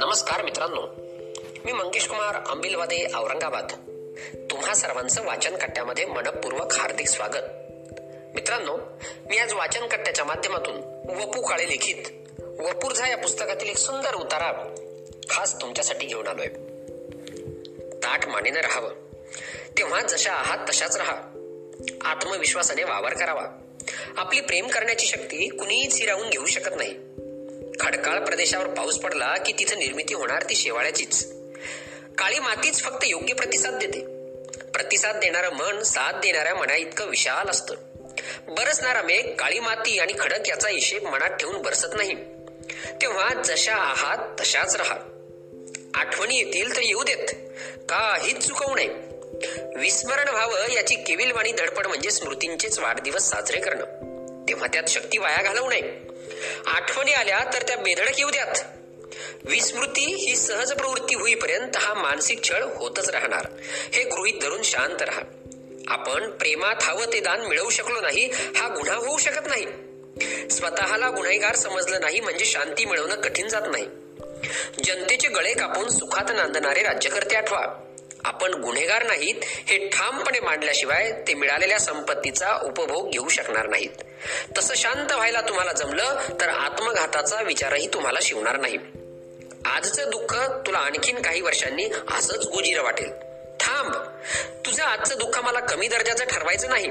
नमस्कार मित्रांनो मी मंगेश कुमार आंबिलवादे औरंगाबाद. तुम्हा सर्वांचं वाचन कट्ट्यामध्ये मनपूर्वक हार्दिक स्वागत. मित्रांनो मी आज वाचन कट्ट्याच्या माध्यमातून वपू काळे लिखित वपूरझा या पुस्तकातील एक सुंदर उतारा खास तुमच्यासाठी घेऊन आलोय. ताट मानेनं राहावं. तेव्हा जशा आहात तशाच राहा. आत्मविश्वासाने वावर करावा. आपली प्रेम करण्याची शक्ती कुणीही चिरावून घेऊ शकत नाही. खडकाळ प्रदेशावर पाऊस पडला की तिथं निर्मिती होणार ती शेवाळ्याचीच. काळी मातीच फक्त योग्य प्रतिसाद देते. प्रतिसाद देणारं मन साथ देणाऱ्या मना इतकं विशाल असतं. बरसणारा मेघ काळी माती आणि खडक याचा हिशेब मनात ठेवून बरसत नाही. तेव्हा जशा आहात तशाच राहा. आठवणी येतील तर येऊ देत. काहीच चुकवू नये. विस्मरण व्हावं याची केविलवाणी धडपड म्हणजे स्मृतींचेच वाढदिवस साजरे करणं. तेव्हा त्यात शक्ती वाया घालवू नये. आठवणी आल्या तर त्या बेधडक येऊ द्यात. विस्मृती ही सहज प्रवृत्ती होईपर्यंत हा मानसिक छळ होतच राहणार. हे गृहित धरून शांत राहा. आपण प्रेमात हवं ते दान मिळवू शकलो नाही हा गुन्हा होऊ शकत नाही. स्वतःला गुन्हेगार समजलं नाही म्हणजे शांती मिळवणं कठीण जात नाही. जनतेचे गळे कापून सुखात नांदणारे राज्यकर्ते आठवा. आपण गुन्हेगार नाहीत हे ठामपणे मांडल्याशिवाय ते मिळालेल्या संपत्तीचा उपभोग घेऊ शकणार नाहीत. तसं शांत व्हायला तुम्हाला जमलं तर आत्मघाताचा विचारही तुम्हाला शिवणार नाही. आजचं दुःख तुला आणखीन काही वर्षांनी असंच गोजीर वाटेल. थांब! तुझं आजचं दुःख मला कमी दर्जाचं ठरवायचं नाही.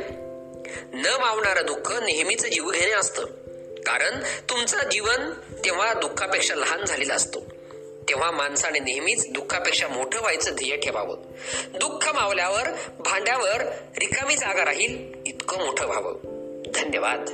न मावणारं दुःख नेहमीच जीव घेणे असतं. कारण तुमचं जीवन तेव्हा दुःखापेक्षा लहान झालेलं असतो. तेव्हा माणसाने नेहमीच दुःखापेक्षा मोठं व्हायचं ध्येय ठेवावं. दुःख मावल्यावर भांड्यावर रिकामी जागा राहील इतकं मोठं व्हावं. धन्यवाद.